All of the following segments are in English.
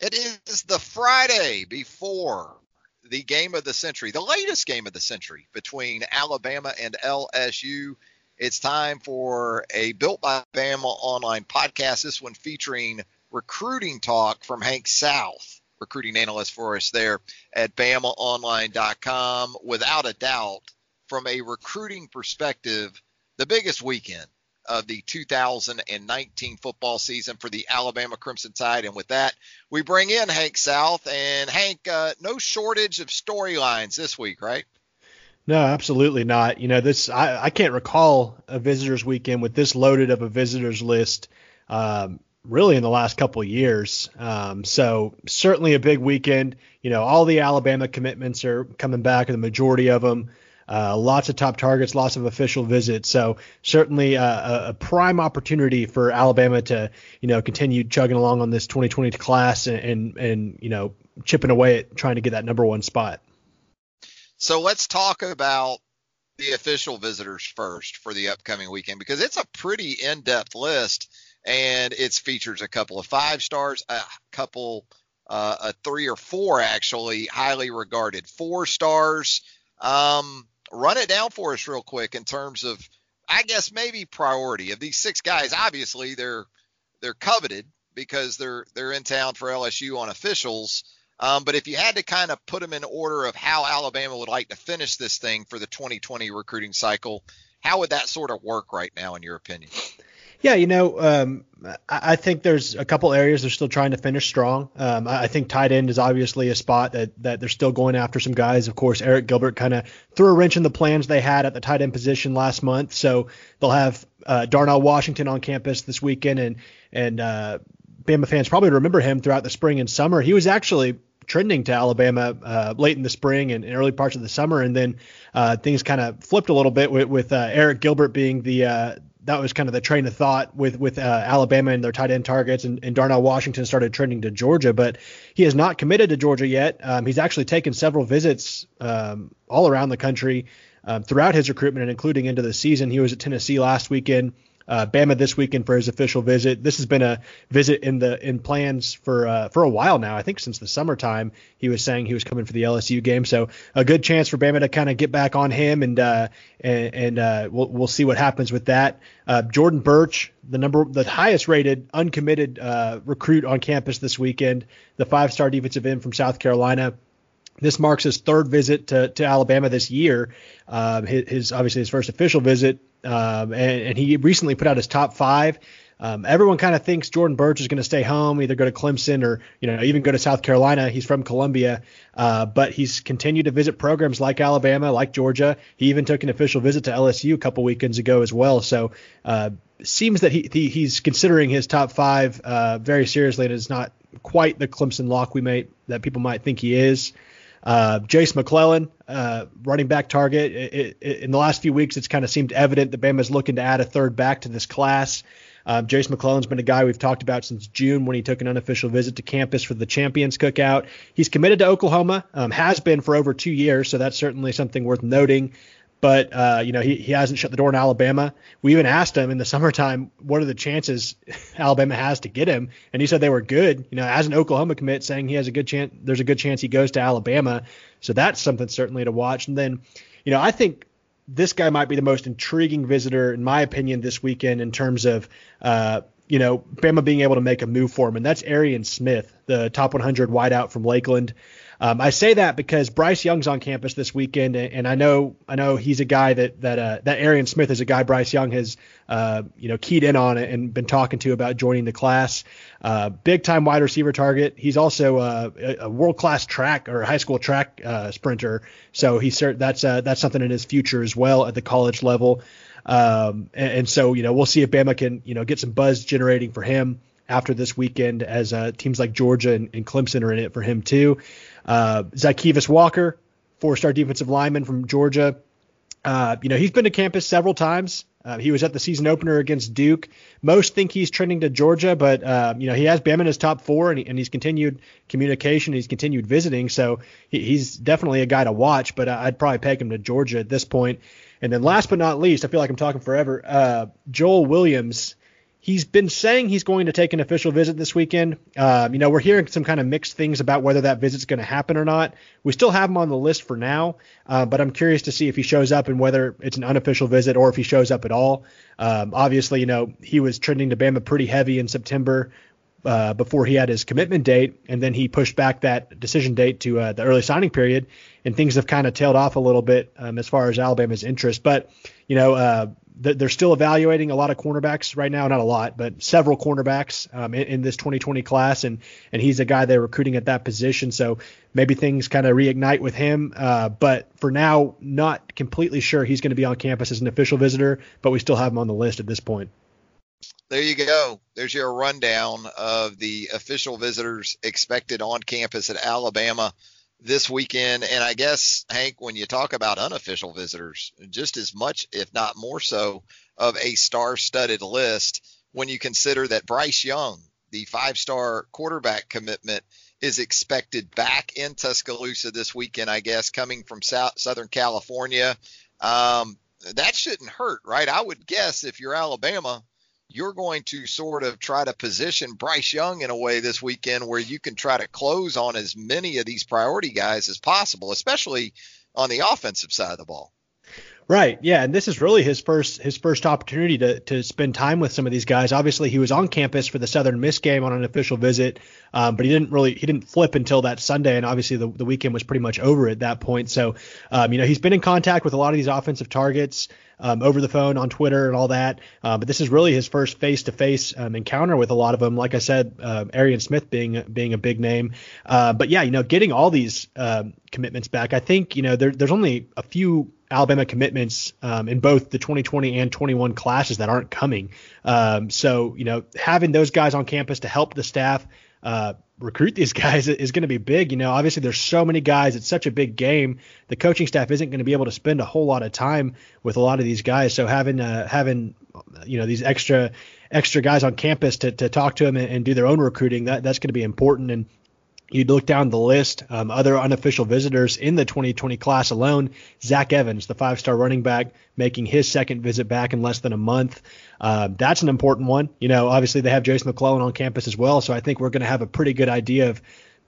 It is the Friday before the game of the century, the latest game of the century between Alabama and LSU. It's time for a Built by Bama online podcast. This one featuring recruiting talk from Hank South, recruiting analyst for us there at BamaOnline.com. Without a doubt, from a recruiting perspective, the biggest weekend of the 2019 football season for the Alabama Crimson Tide. And with that, we bring in Hank South. And Hank, uh, no shortage of storylines this week, right? No, absolutely not. You know, this I, I can't recall a visitors weekend with this loaded of a visitors list. Um, really in the last couple years. Um, so certainly a big weekend. You know, all the Alabama commitments are coming back, and the majority of them. Uh, lots of top targets, lots of official visits. So certainly a, a, prime opportunity for Alabama to, you know, continue chugging along on this 2020 class and, and, and you know chipping away at trying to get that number one spot. So let's talk about the official visitors first for the upcoming weekend because it's a pretty in-depth list and it features a couple of five stars, a couple, uh, a three or four actually highly regarded four stars. Um, run it down for us real quick in terms of, I guess maybe priority of these six guys. Obviously, they're they're coveted because they're they're in town for LSU on officials. Um, but if you had to kind of put them in order of how Alabama would like to finish this thing for the 2020 recruiting cycle, how would that sort of work right now, in your opinion? Yeah, you know, um, I, think there's a couple areas they're still trying to finish strong. Um, I, think tight end is obviously a spot that that they're still going after some guys. Of course, Arik Gilbert kind of threw a wrench in the plans they had at the tight end position last month, so they'll have uh, Darnell Washington on campus this weekend, and and uh, Bama fans probably remember him throughout the spring and summer. He was actually trending to Alabama uh, late in the spring and, early parts of the summer, and then uh, things kind of flipped a little bit with, with uh, Arik Gilbert being the uh, that was kind of the train of thought with with uh, Alabama and their tight end targets, and, and, Darnell Washington started trending to Georgia, but he has not committed to Georgia yet. Um, he's actually taken several visits um, all around the country um, throughout his recruitment, and including into the season. He was at Tennessee last weekend uh, Bama this weekend for his official visit. This has been a visit in the in plans for uh, for a while now. I think since the summertime he was saying he was coming for the LSU game. So a good chance for Bama to kind of get back on him and uh, and, and uh, we'll we'll see what happens with that. Uh, Jordan Burch, the number the highest rated uncommitted uh, recruit on campus this weekend, the five star defensive end from South Carolina. This marks his third visit to, to Alabama this year. Um, his, his, obviously his first official visit, um, and, and, he recently put out his top five. Um, everyone kind of thinks Jordan Burch is going to stay home, either go to Clemson or you know even go to South Carolina. He's from Columbia, uh, but he's continued to visit programs like Alabama, like Georgia. He even took an official visit to LSU a couple weekends ago as well. So uh, seems that he, he, he's considering his top five uh, very seriously, and it's not quite the Clemson lock we may that people might think he is. Uh, Jase McClellan, uh, running back target. It, it, in the last few weeks, it's kind of seemed evident that Bama's looking to add a third back to this class. Um, Jase McClellan's been a guy we've talked about since June when he took an unofficial visit to campus for the Champions Cookout. He's committed to Oklahoma, um, has been for over two years, so that's certainly something worth noting but uh, you know he, he hasn't shut the door in Alabama. We even asked him in the summertime what are the chances Alabama has to get him, and he said they were good. You know, as an Oklahoma commit, saying he has a good chance. There's a good chance he goes to Alabama, so that's something certainly to watch. And then, you know, I think this guy might be the most intriguing visitor in my opinion this weekend in terms of. Uh, you know, Bama being able to make a move for him, and that's Arian Smith, the top 100 wideout from Lakeland. Um, I say that because Bryce Young's on campus this weekend, and I know I know he's a guy that that uh, that Arian Smith is a guy Bryce Young has uh, you know keyed in on and been talking to about joining the class. Uh, big time wide receiver target. He's also a, a world class track or high school track uh, sprinter, so he's that's uh, that's something in his future as well at the college level. Um, and, and so you know we'll see if Bama can you know get some buzz generating for him after this weekend, as uh, teams like Georgia and, and, Clemson are in it for him too. Uh, Zykeivous Walker, four-star defensive lineman from Georgia. Uh, you know, he's been to campus several times. Uh, he was at the season opener against Duke. Most think he's trending to Georgia, but uh, you know he has Bama in his top four, and, he, and he's continued communication. He's continued visiting, so he, he's definitely a guy to watch. But I'd probably peg him to Georgia at this point. And then last but not least, I feel like I'm talking forever. Uh, Joel Williams He's been saying he's going to take an official visit this weekend. Uh, you know, we're hearing some kind of mixed things about whether that visit's going to happen or not. We still have him on the list for now, uh, but I'm curious to see if he shows up and whether it's an unofficial visit or if he shows up at all. Um, obviously, you know, he was trending to Bama pretty heavy in September uh, before he had his commitment date, and then he pushed back that decision date to uh, the early signing period, and things have kind of tailed off a little bit um, as far as Alabama's interest. But you know, uh, they're still evaluating a lot of cornerbacks right now, not a lot, but several cornerbacks um, in, in, this 2020 class, and and he's a guy they're recruiting at that position. So maybe things kind of reignite with him. Uh, but for now, not completely sure he's going to be on campus as an official visitor, but we still have him on the list at this point. There you go. There's your rundown of the official visitors expected on campus at Alabama this weekend. And I guess, Hank, when you talk about unofficial visitors, just as much, if not more so, of a star studded list when you consider that Bryce Young, the five star quarterback commitment, is expected back in Tuscaloosa this weekend, I guess, coming from South, Southern California. Um, that shouldn't hurt, right? I would guess if you're Alabama, you're going to sort of try to position Bryce Young in a way this weekend where you can try to close on as many of these priority guys as possible, especially on the offensive side of the ball. Right. Yeah, and this is really his first his first opportunity to to spend time with some of these guys. Obviously, he was on campus for the Southern Miss game on an official visit, um, but he didn't really he didn't flip until that Sunday, and obviously the, the weekend was pretty much over at that point. So, um, you know, he's been in contact with a lot of these offensive targets um, over the phone, on Twitter, and all that. Uh, but this is really his first face-to-face um, encounter with a lot of them. Like I said, uh, Arian Smith being being a big name. Uh, but yeah, you know, getting all these um, commitments back, I think you know there, there's only a few Alabama commitments um, in both the 2020 and 21 classes that aren't coming. Um, so you know, having those guys on campus to help the staff. Uh, recruit these guys is going to be big. You know, obviously there's so many guys. It's such a big game. The coaching staff isn't going to be able to spend a whole lot of time with a lot of these guys. So having uh, having you know these extra extra guys on campus to, to talk to them and, and do their own recruiting that that's going to be important. And you look down the list, um, other unofficial visitors in the 2020 class alone, Zach Evans, the five star running back, making his second visit back in less than a month. Uh, that's an important one. You know, obviously they have Jase McClellan on campus as well, so I think we're going to have a pretty good idea of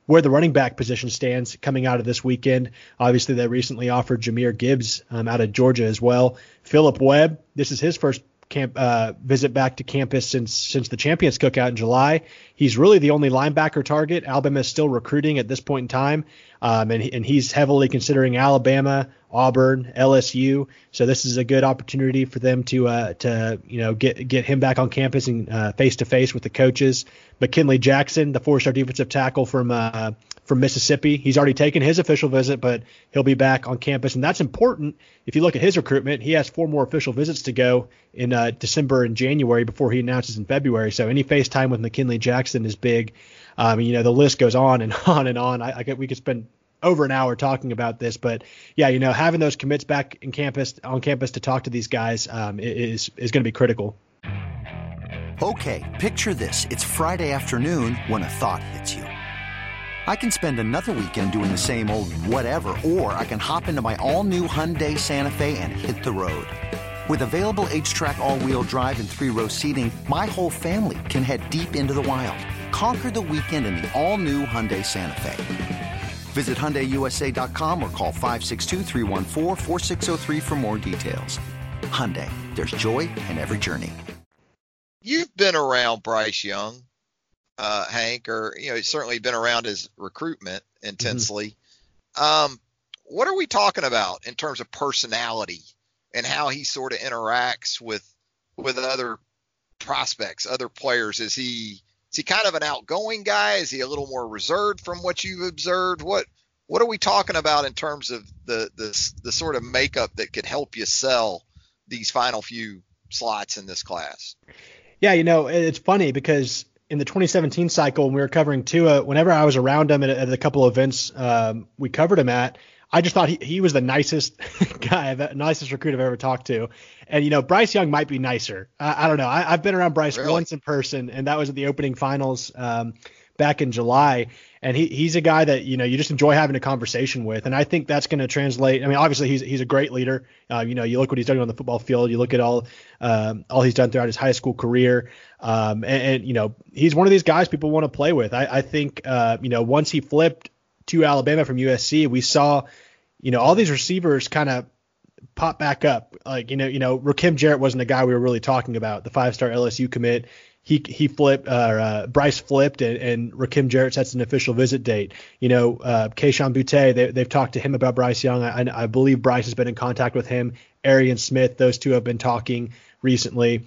where the running back position stands coming out of this weekend. Obviously, they recently offered Jahmyr Gibbs um, out of Georgia as well. Philip Webb, this is his first camp uh, visit back to campus since since the Champions Cookout in July. He's really the only linebacker target. Alabama is still recruiting at this point in time, um, and and he's heavily considering Alabama, Auburn, LSU. So this is a good opportunity for them to uh, to you know get get him back on campus and face to face with the coaches. McKinley Jackson, the four-star defensive tackle from uh, from Mississippi. He's already taken his official visit, but he'll be back on campus, and that's important. If you look at his recruitment, he has four more official visits to go in uh, December and January before he announces in February. So any face time with McKinley Jackson is big. Um, you know, the list goes on and on and on. I, I we could spend over an hour talking about this, but yeah, you know, having those commits back in campus on campus to talk to these guys um, is is going to be critical. Okay, picture this: it's Friday afternoon when a thought hits you. I can spend another weekend doing the same old whatever, or I can hop into my all-new Hyundai Santa Fe and hit the road. With available H-Track all-wheel drive and three-row seating, my whole family can head deep into the wild. Conquer the weekend in the all-new Hyundai Santa Fe. Visit HyundaiUSA.com or call 562 for more details. Hyundai, there's joy in every journey. You've been around Bryce Young uh, Hank, or you know, he's certainly been around his recruitment intensely. Mm-hmm. Um, what are we talking about in terms of personality and how he sort of interacts with with other prospects, other players? Is he is he kind of an outgoing guy? Is he a little more reserved from what you've observed? What what are we talking about in terms of the the the sort of makeup that could help you sell these final few slots in this class? Yeah, you know, it's funny because in the 2017 cycle when we were covering Tua, whenever I was around him at, at a couple of events um, we covered him at, I just thought he, he was the nicest guy, the nicest recruit I've ever talked to. And, you know, Bryce Young might be nicer. I, I don't know. I, have been around Bryce really? once in person, and that was at the opening finals um, back in July. And he, he's a guy that, you know, you just enjoy having a conversation with. And I think that's going to translate. I mean, obviously, he's, he's a great leader. Uh, you know, you look what he's done on the football field, you look at all um, all he's done throughout his high school career. Um, and, and, you know, he's one of these guys people want to play with. I, I think, uh, you know, once he flipped to Alabama from USC, we saw, you know, all these receivers kind of pop back up. Like, you know, you know, Rakim Jarrett wasn't the guy we were really talking about, the five star LSU commit. He he flipped, uh, uh, Bryce flipped, and, and Rakim Jarrett sets an official visit date. You know, uh, Kayshon Boutte, they, they've talked to him about Bryce Young. I, I believe Bryce has been in contact with him. Arian Smith, those two have been talking recently.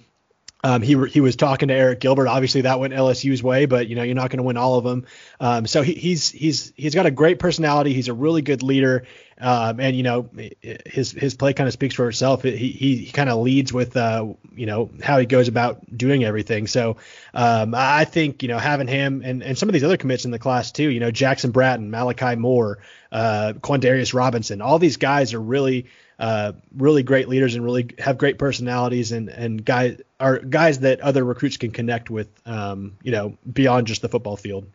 Um, he he was talking to Arik Gilbert. Obviously, that went LSU's way, but you know you're not going to win all of them. Um, so he, he's he's he's got a great personality. He's a really good leader, um, and you know his his play kind of speaks for itself. He he, he kind of leads with uh, you know how he goes about doing everything. So um, I think you know having him and, and some of these other commits in the class too. You know Jackson Bratton, Malachi Moore, uh, Quandarius Robinson. All these guys are really uh, really great leaders and really have great personalities and and guys are guys that other recruits can connect with, um, you know, beyond just the football field.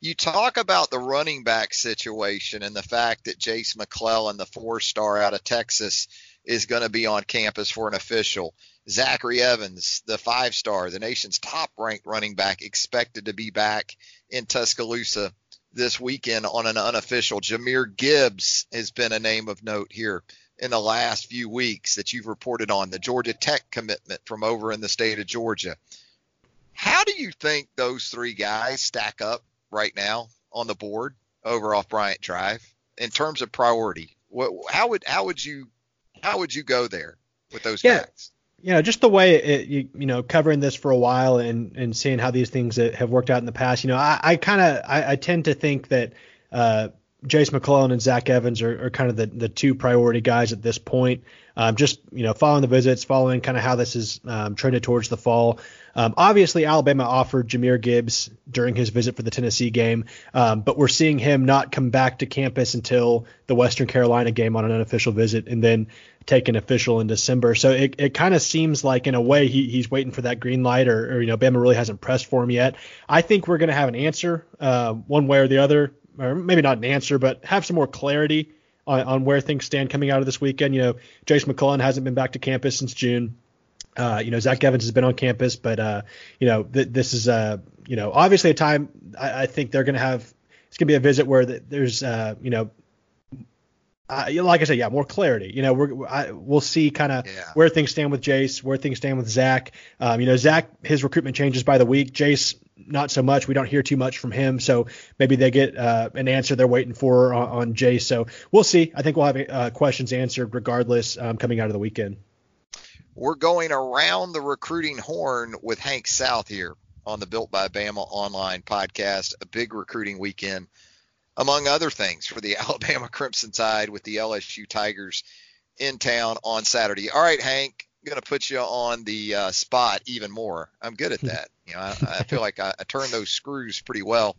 You talk about the running back situation and the fact that Jase McClellan, the four star out of Texas, is going to be on campus for an official. Zachary Evans, the five star, the nation's top ranked running back, expected to be back in Tuscaloosa this weekend on an unofficial. Jahmyr Gibbs has been a name of note here in the last few weeks that you've reported on, the Georgia Tech commitment from over in the state of Georgia. How do you think those three guys stack up right now on the board over off Bryant Drive in terms of priority? What, how would how would you how would you go there with those yeah. guys? You know, just the way it, you, you know, covering this for a while and, and seeing how these things have worked out in the past, you know, I, I kind of, I, I, tend to think that, uh, Jase McClellan and Zach Evans are, are, kind of the, the two priority guys at this point. Um, just you know, following the visits, following kind of how this is um, trended towards the fall. Um, obviously, Alabama offered Jahmyr Gibbs during his visit for the Tennessee game, um, but we're seeing him not come back to campus until the Western Carolina game on an unofficial visit, and then take an official in December. So it, it kind of seems like, in a way, he, he's waiting for that green light, or, or you know, Bama really hasn't pressed for him yet. I think we're going to have an answer, uh, one way or the other or maybe not an answer, but have some more clarity on, on where things stand coming out of this weekend. You know, Jase McClellan hasn't been back to campus since June. Uh, you know, Zach Evans has been on campus, but uh, you know, th- this is uh, you know, obviously a time I, I think they're going to have. It's going to be a visit where the, there's, uh, you know, uh, like I said, yeah, more clarity. You know, we're I, we'll see kind of yeah. where things stand with Jase, where things stand with Zach. Um, you know, Zach, his recruitment changes by the week. Jace not so much. We don't hear too much from him, so maybe they get uh, an answer they're waiting for on, on Jase. So we'll see. I think we'll have uh, questions answered regardless um, coming out of the weekend. We're going around the recruiting horn with Hank South here on the Built by Bama online podcast. A big recruiting weekend among other things, for the Alabama Crimson Tide with the LSU Tigers in town on Saturday. All right, Hank, I'm going to put you on the uh, spot even more. I'm good at that. You know, I, I feel like I, I turn those screws pretty well.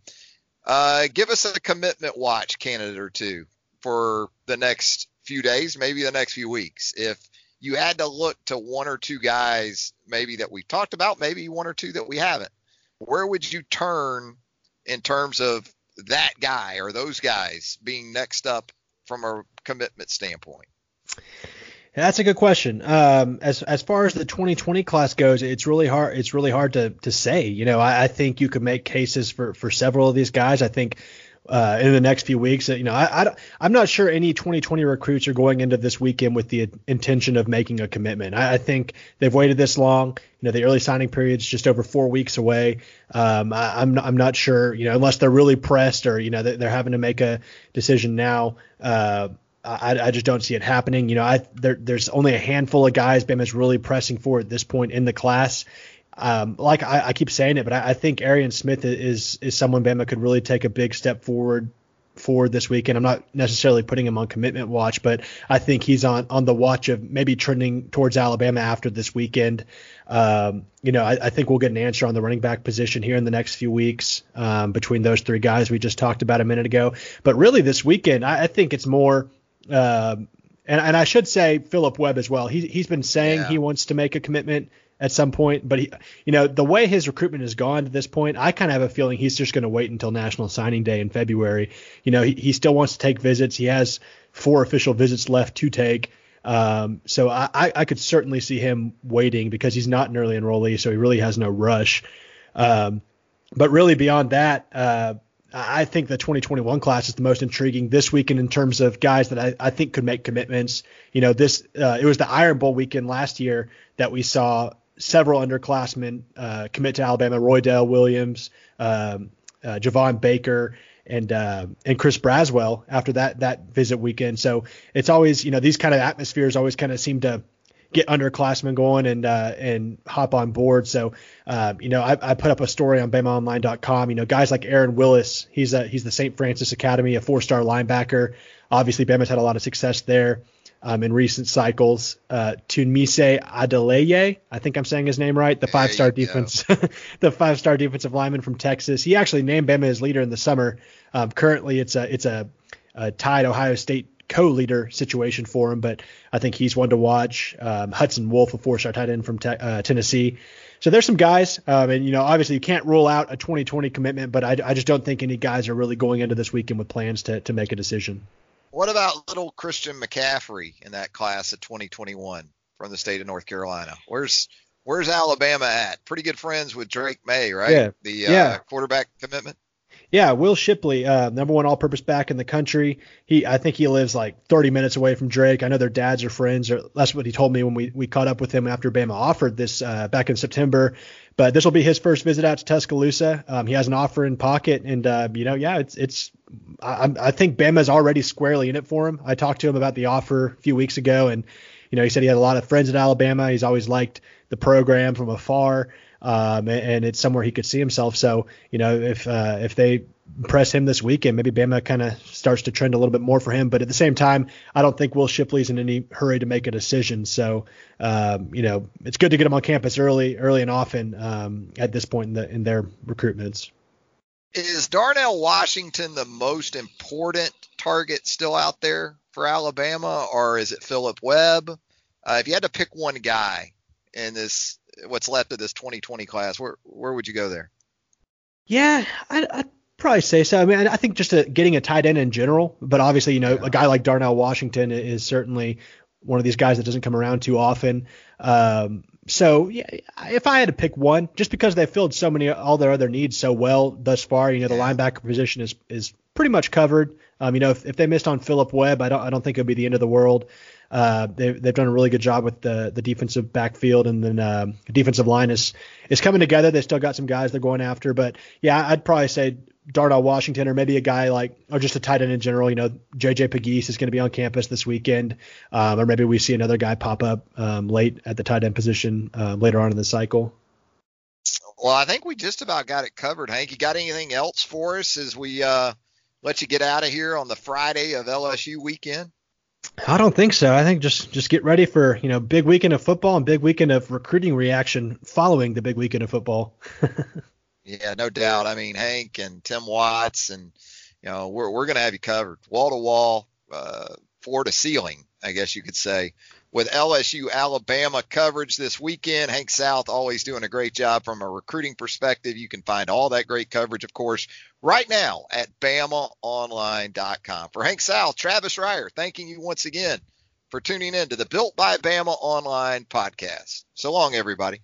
Uh, give us a commitment watch candidate or two for the next few days, maybe the next few weeks. If you had to look to one or two guys, maybe that we talked about, maybe one or two that we haven't, where would you turn in terms of that guy or those guys being next up from a commitment standpoint? That's a good question. Um, as as far as the 2020 class goes, it's really hard. It's really hard to to say. You know, I, I think you could make cases for for several of these guys. I think uh, in the next few weeks. You know, I, I, am not sure any 2020 recruits are going into this weekend with the intention of making a commitment. I, I, think they've waited this long. You know, the early signing period is just over four weeks away. Um, I, am not, I'm not sure. You know, unless they're really pressed or you know they're having to make a decision now. Uh, I, I, just don't see it happening. You know, I there, there's only a handful of guys Bama's really pressing for at this point in the class um, like I, I, keep saying it, but I, I, think Arian Smith is is someone Bama could really take a big step forward forward this weekend. I'm not necessarily putting him on commitment watch, but I think he's on on the watch of maybe trending towards Alabama after this weekend. Um, you know, I, I, think we'll get an answer on the running back position here in the next few weeks um, between those three guys we just talked about a minute ago. But really, this weekend, I, I think it's more. Uh, and, and I should say Philip Webb as well. He, he's been saying yeah. he wants to make a commitment at some point. But he, you know, the way his recruitment has gone to this point, I kind of have a feeling he's just going to wait until National Signing Day in February. You know, he, he still wants to take visits. He has four official visits left to take. Um, so I, I could certainly see him waiting because he's not an early enrollee, so he really has no rush. Um, but really beyond that, uh, I think the 2021 class is the most intriguing this weekend in terms of guys that I, I think could make commitments. You know, this uh, it was the Iron Bowl weekend last year that we saw several underclassmen uh, commit to Alabama: Roydell Williams, um, uh, Javon Baker, and uh, and Chris Braswell after that that visit weekend. So it's always you know these kind of atmospheres always kind of seem to get underclassmen going and uh, and hop on board. So uh, you know I, I, put up a story on BamaOnline.com. You know guys like Aaron Willis, he's a he's the St. Frances Academy, a four-star linebacker. Obviously Bama's had a lot of success there um, in recent cycles. Uh, Tunmise Adeleye, I think I'm saying his name right, the five star defense, the five star defensive lineman from Texas. He actually named Bama his leader in the summer. Um, currently, it's a it's a, a, tied Ohio State co-leader situation for him, but I think he's one to watch. Um, Hudson Wolfe, a four star tight end from te- uh, Tennessee. So there's some guys, um, and you know, obviously you can't rule out a 2020 commitment, but I, I just don't think any guys are really going into this weekend with plans to to make a decision. What about little Christian McCaffrey in that class of 2021 from the state of North Carolina? Where's Where's Alabama at? Pretty good friends with Drake Maye, right? Yeah. The uh, yeah. quarterback commitment. Yeah, Will Shipley, uh, number one all-purpose back in the country. He, I think he lives like 30 minutes away from Drake. I know their dads are friends, or that's what he told me when we, we caught up with him after Bama offered this uh, back in September. But this will be his first visit out to Tuscaloosa. Um, he has an offer in pocket, and uh, you know, yeah, it's it's. I, I think Bama's already squarely in it for him. I talked to him about the offer a few weeks ago, and you know, he said he had a lot of friends at Alabama. He's always liked the program from afar um, and, it's somewhere he could see himself. So you know, if uh, if they press him this weekend, maybe Bama kind of starts to trend a little bit more for him. But at the same time, I don't think Will Shipley's in any hurry to make a decision. So um, you know, it's good to get him on campus early, early and often um, at this point in the in their recruitments. Is Darnell Washington the most important target still out there for Alabama, or is it Philip Webb? Uh, if you had to pick one guy in this what's left of this 2020 class, where where would you go there? Yeah, I, I'd probably say so. I mean, I think just a, getting a tight end in general, but obviously, you know, yeah. a guy like Darnell Washington is certainly one of these guys that doesn't come around too often. Um, so yeah, if I had to pick one, just because they've filled so many all their other needs so well thus far, you know, the linebacker position is is pretty much covered. Um, you know, if, if they missed on Philip Webb, I don't I don't think it would be the end of the world. Uh, they've, they've done a really good job with the the defensive backfield and then uh, defensive line is is coming together. They still got some guys they're going after, but yeah, I'd probably say Darnell Washington or maybe a guy like or just a tight end in general. You know, JJ Pegues is going to be on campus this weekend, um, or maybe we see another guy pop up um, late at the tight end position uh, later on in the cycle. Well, I think we just about got it covered, Hank. You got anything else for us as we uh, let you get out of here on the Friday of LSU weekend? I don't think so. I think just just get ready for you know big weekend of football and big weekend of recruiting reaction following the big weekend of football. yeah, no doubt. I mean Hank and Tim Watts and you know we're we're gonna have you covered wall to wall, uh, floor to ceiling, I guess you could say with LSU Alabama coverage this weekend. Hank South always doing a great job from a recruiting perspective. You can find all that great coverage, of course, right now at BamaOnline.com. For Hank South, Travis Reier, thanking you once again for tuning in to the Built by Bama Online podcast. So long, everybody.